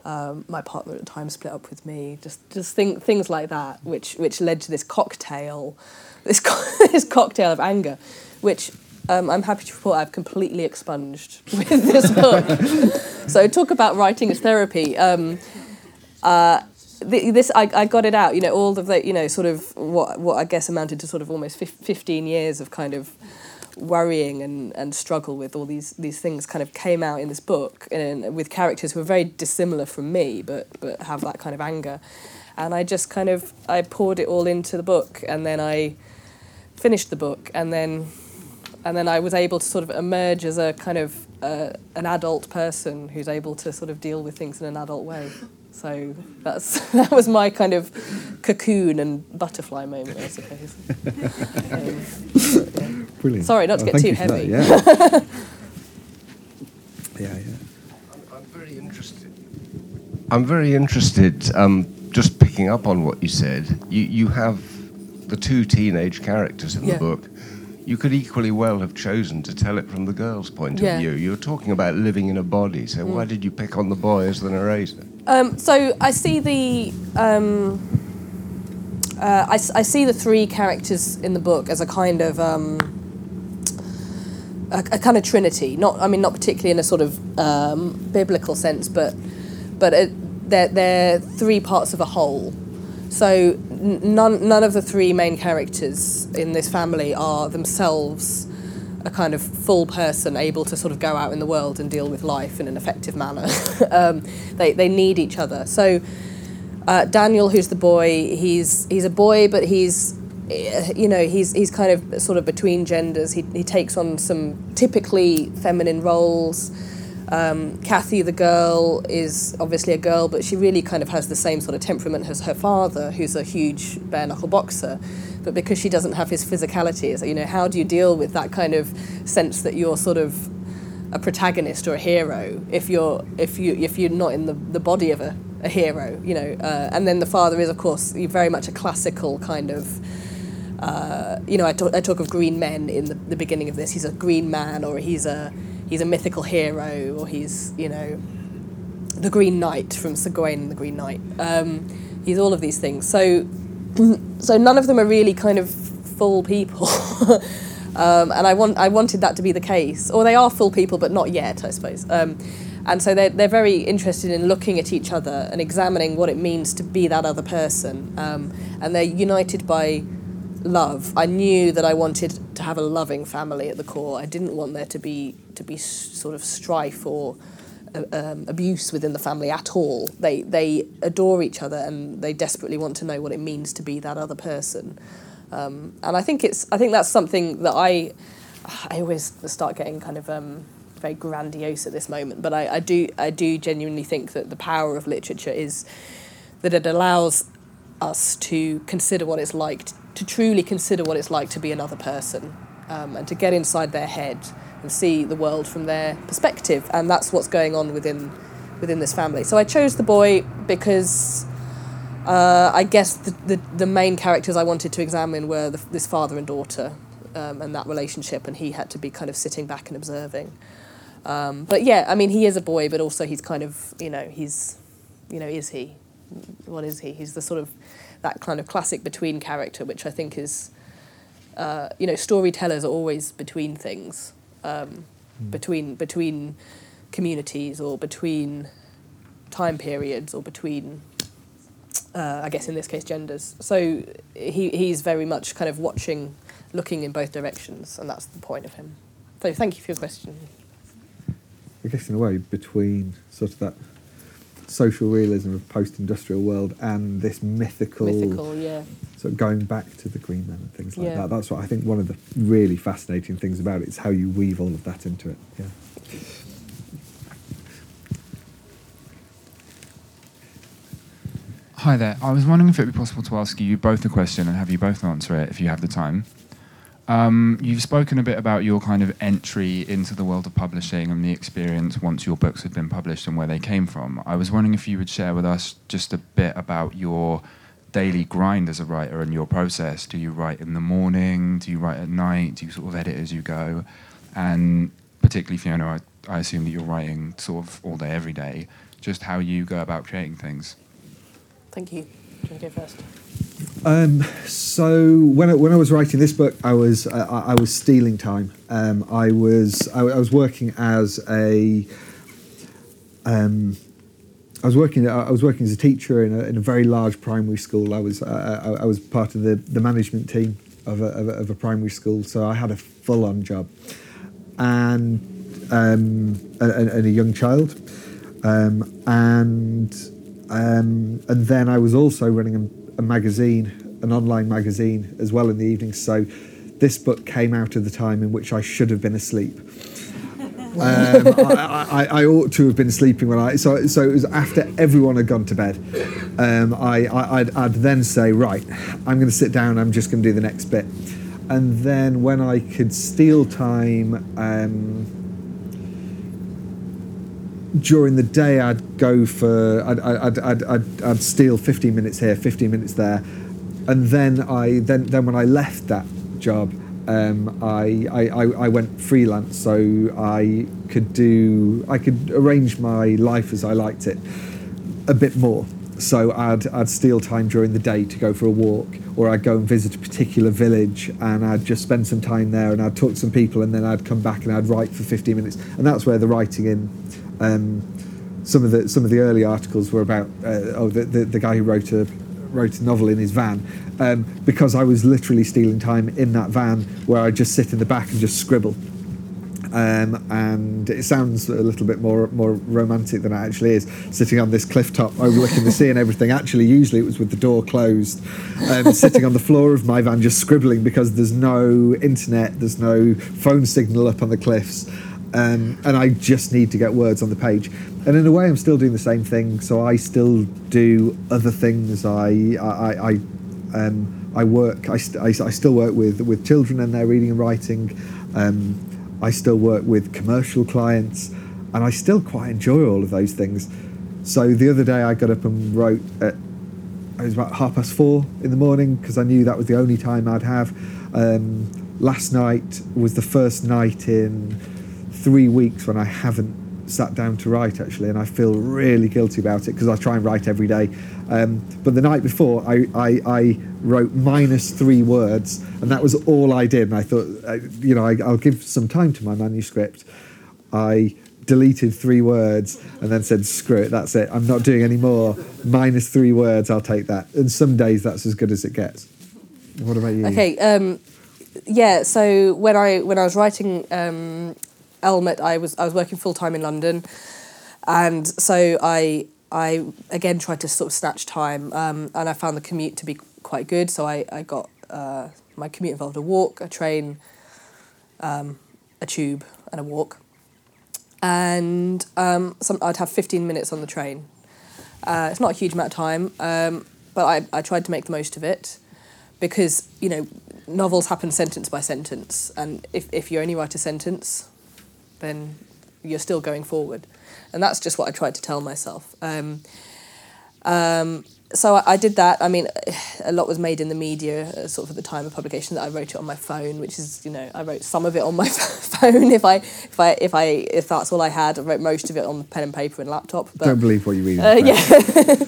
um, my partner at the time split up with me. Just just think, things like that, which which led to this cocktail, *laughs* this co- this cocktail of anger, which um, I'm happy to report I've completely expunged *laughs* with this book. *laughs* so talk about writing as therapy. Um, uh, th- this I, I got it out. You know, all of the you know sort of what what I guess amounted to sort of almost fif- fifteen years of kind of worrying and, and struggle with all these these things kind of came out in this book and with characters who are very dissimilar from me but but have that kind of anger and I just kind of I poured it all into the book and then I finished the book and then and then I was able to sort of emerge as a kind of uh, an adult person who's able to sort of deal with things in an adult way. So that's *laughs* that was my kind of cocoon and butterfly moment, I suppose. Um, *laughs* yeah. Brilliant. Sorry, not to get too you for that, heavy. Yeah, *laughs* yeah. yeah. I'm very interested. I'm very interested. Um, just picking up on what you said, you you have the two teenage characters in Yeah. the book. You could equally well have chosen to tell it from the girl's point Yeah. Mm. of view. You're talking about living in a body, so why did you pick on the boy as the narrator? Um, so I see the um, uh, I, I see the three characters in the book as a kind of um, a, a kind of trinity. Not I mean not particularly in a sort of um, biblical sense, but but it, they're they're three parts of a whole. So none none of the three main characters in this family are themselves a kind of full person able to sort of go out in the world and deal with life in an effective manner. *laughs* um, they they need each other. So uh, Daniel, who's the boy, he's he's a boy, but he's eh, you know he's he's kind of sort of between genders. He he takes on some typically feminine roles. Um, Kathy, the girl, is obviously a girl, but she really kind of has the same sort of temperament as her father, who's a huge bare knuckle boxer. But because she doesn't have his physicality, so you know, how do you deal with that kind of sense that you're sort of a protagonist or a hero if you're if you if you're not in the, the body of a, a hero, you know? Uh, and then the father is, of course, very much a classical kind of uh, you know, I talk, I talk of green men in the, the beginning of this. He's a green man, or he's a he's a mythical hero, or he's you know, the Green Knight from Sir Gawain and the Green Knight. Um, he's all of these things. So, *clears throat* so none of them are really kind of full people. *laughs* um, and I want I wanted that to be the case, or they are full people, but not yet, I suppose. Um, and so they're, they're very interested in looking at each other and examining what it means to be that other person. Um, and they're united by love. I knew that I wanted to have a loving family at the core. I didn't want there to be to be sort of strife or uh, um, abuse within the family at all. They they adore each other and they desperately want to know what it means to be that other person. Um, and I think it's I think that's something that I I always start getting kind of um, very grandiose at this moment. But I, I do I do genuinely think that the power of literature is that it allows us to consider what it's like t- to truly consider what it's like to be another person um, and to get inside their head and see the world from their perspective and that's what's going on within within this family. So i chose the boy because uh, i guess the, the, the main characters i wanted to examine were the, this father and daughter um, and that relationship and he had to be kind of sitting back and observing. Um, but yeah i mean he is a boy but also he's kind of you know he's you know is he? What is he? He's the sort of that kind of classic between character, which I think is, uh, you know, storytellers are always between things, um, between between communities or between time periods or between, uh, I guess in this case, genders. So he he's very much kind of watching, looking in both directions, and that's the point of him. So thank you for your question. I guess in a way between sort of that social realism of post-industrial world and this mythical, Mythical, yeah. sort of going back to the Green Man and things like Yeah. that. That's what I think one of the really fascinating things about it is how you weave all of that into it. Yeah. Hi there. I was wondering if it would be possible to ask you both a question and have you both answer it if you have the time. Um, you've spoken a bit about your kind of entry into the world of publishing and the experience once your books had been published and where they came from. I was wondering if you would share with us just a bit about your daily grind as a writer and your process. Do you write in the morning? Do you write at night? Do you sort of edit as you go? And particularly, Fiona, I, I assume that you're writing sort of all day, every day. Just how you go about creating things. Thank you. Um, so when I, when I was writing this book, I was uh, I was stealing time. Um, I was I, I was working as a um, I was working I was working as a teacher in a, in a very large primary school. I was uh, I, I was part of the, the management team of a, of a, of a primary school, so I had a full on job and um, and, and a young child, um, and um, and then I was also running a, a magazine, an online magazine as well in the evenings. So this book came out at the time in which I should have been asleep. *laughs* Um, I, I, I ought to have been sleeping when I so so it was after everyone had gone to bed. Um, I, I I'd, I'd then say right, I'm going to sit down. I'm just going to do the next bit, and then when I could steal time. Um, during the day, I'd go for I'd, I'd, I'd, I'd, I'd steal 15 minutes here, 15 minutes there, and then I then then when I left that job, um, I, I, I went freelance, so I could do I could arrange my life as I liked it a bit more. So I'd I'd steal time during the day to go for a walk, or I'd go and visit a particular village, and I'd just spend some time there, and I'd talk to some people, and then I'd come back and I'd write for 15 minutes, and that's where the writing in. Um, some of the some of the early articles were about uh, oh the, the the guy who wrote a wrote a novel in his van um, because I was literally stealing time in that van where I just sit in the back and just scribble. Um, and it sounds a little bit more more romantic than it actually is. Sitting on this cliff top, overlooking the sea and everything. Actually, usually it was with the door closed, um, sitting on the floor of my van, just scribbling because there's no internet, there's no phone signal up on the cliffs, um, and I just need to get words on the page. And in a way, I'm still doing the same thing. So I still do other things. I I, I um, I work. I, st- I, I still work with with children and their reading and writing. Um, I still work with commercial clients, and I still quite enjoy all of those things. So the other day, I got up and wrote at it was about half past four in the morning because I knew that was the only time I'd have. Um, last night was the first night in three weeks when I haven't sat down to write actually, and I feel really guilty about it because I try and write every day. Um, but the night before, I, I, I wrote minus three words, and that was all I did. And I thought, uh, you know, I, I'll give some time to my manuscript. I deleted three words and then said, screw it, that's it, I'm not doing any more. Minus three words, I'll take that. And some days that's as good as it gets. What about you? Okay. Um, yeah. So when I when I was writing um, Elmet, I was I was working full time in London, and so I I again tried to sort of snatch time, um, and I found the commute to be quite good. So I I got uh, my commute involved a walk, a train, um, a tube, and a walk, and um, some I'd have fifteen minutes on the train. Uh, it's not a huge amount of time, um, but I, I tried to make the most of it because you know novels happen sentence by sentence and if, if you only write a sentence then you're still going forward and that's just what i tried to tell myself um, um, so I, I did that i mean *sighs* a lot was made in the media uh, sort of at the time of publication that i wrote it on my phone which is you know i wrote some of it on my *laughs* phone if i if i if i if that's all i had i wrote most of it on pen and paper and laptop but Don't believe what you read. uh, yeah. *laughs*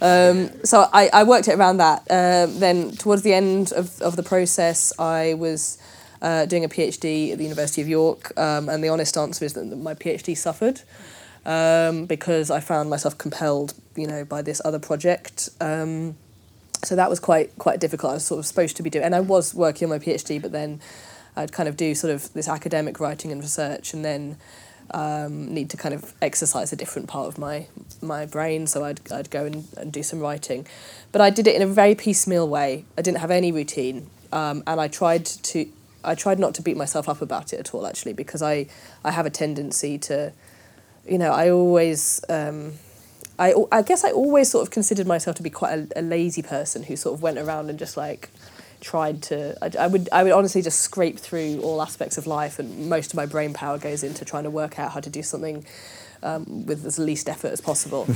*laughs* um, so I, I worked it around that. Um then towards the end of, of the process, I was uh, doing a PhD at the University of York, um, and the honest answer is that my PhD suffered um, because I found myself compelled, you know, by this other project. Um, so that was quite quite difficult. I was sort of supposed to be doing, and I was working on my PhD, but then I'd kind of do sort of this academic writing and research, and then um, need to kind of exercise a different part of my my brain. So I'd I'd go and, and do some writing, but I did it in a very piecemeal way. I didn't have any routine, um, and I tried to I tried not to beat myself up about it at all. Actually, because I I have a tendency to, you know, I always. Um, I, I guess I always sort of considered myself to be quite a, a lazy person who sort of went around and just like tried to I, I would I would honestly just scrape through all aspects of life and most of my brain power goes into trying to work out how to do something um, with as least effort as possible.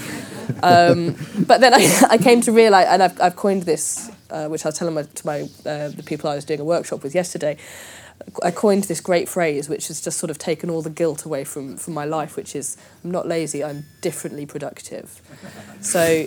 um, but then I, *laughs* I came to realize, and I've, I've coined this, uh, which I was telling my, to my uh, the people I was doing a workshop with yesterday. I coined this great phrase, which has just sort of taken all the guilt away from, from my life, which is I'm not lazy, I'm differently productive. So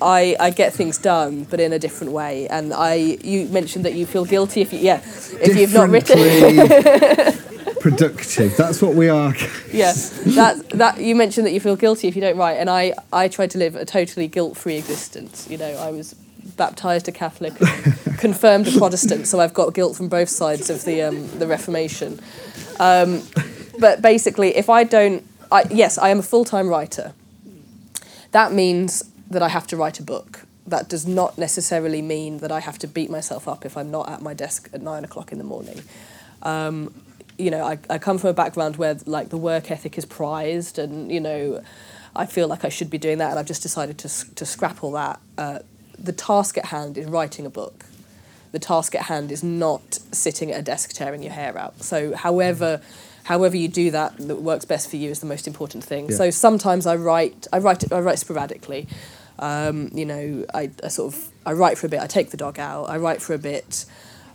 I, I get things done, but in a different way. And I you mentioned that you feel guilty if you yeah if you've not written *laughs* productive. That's what we are. yeah that that you mentioned that you feel guilty if you don't write, and I I tried to live a totally guilt free existence. You know I was baptized a Catholic, and *laughs* confirmed a Protestant, so I've got guilt from both sides of the um, the Reformation. Um, but basically, if I don't, I, yes, I am a full time writer. That means that I have to write a book. That does not necessarily mean that I have to beat myself up if I'm not at my desk at nine o'clock in the morning. Um, you know, I, I come from a background where like the work ethic is prized, and you know, I feel like I should be doing that, and I've just decided to to scrap all that. Uh, the task at hand is writing a book. The task at hand is not sitting at a desk tearing your hair out. So, however, however you do that, that works best for you is the most important thing. Yeah. So sometimes I write, I write, I write sporadically. Um, you know, I, I sort of I write for a bit. I take the dog out. I write for a bit.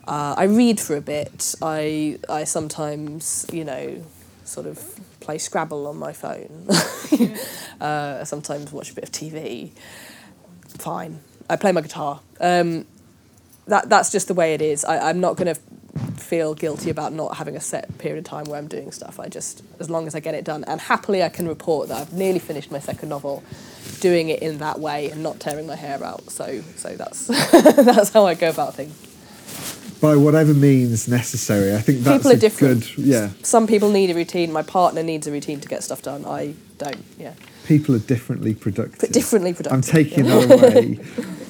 Uh, I read for a bit. I I sometimes you know sort of play Scrabble on my phone. *laughs* uh, sometimes watch a bit of TV. Fine. I play my guitar. Um, that that's just the way it is. I, I'm not going to feel guilty about not having a set period of time where I'm doing stuff. I just, as long as I get it done, and happily I can report that I've nearly finished my second novel, doing it in that way and not tearing my hair out. So so that's *laughs* that's how I go about things. By whatever means necessary. I think that's People are a different. good. Yeah. Some people need a routine. My partner needs a routine to get stuff done. I don't. Yeah, People are differently productive. but differently I'm productive. taking that away.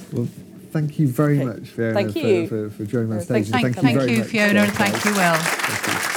*laughs* well, thank you very Okay. much, Fiona, Thank for, you. For, for joining me on Uh, stage. thank- and Thank, thank very you, much, Fiona, and thank you, Will. Thank you.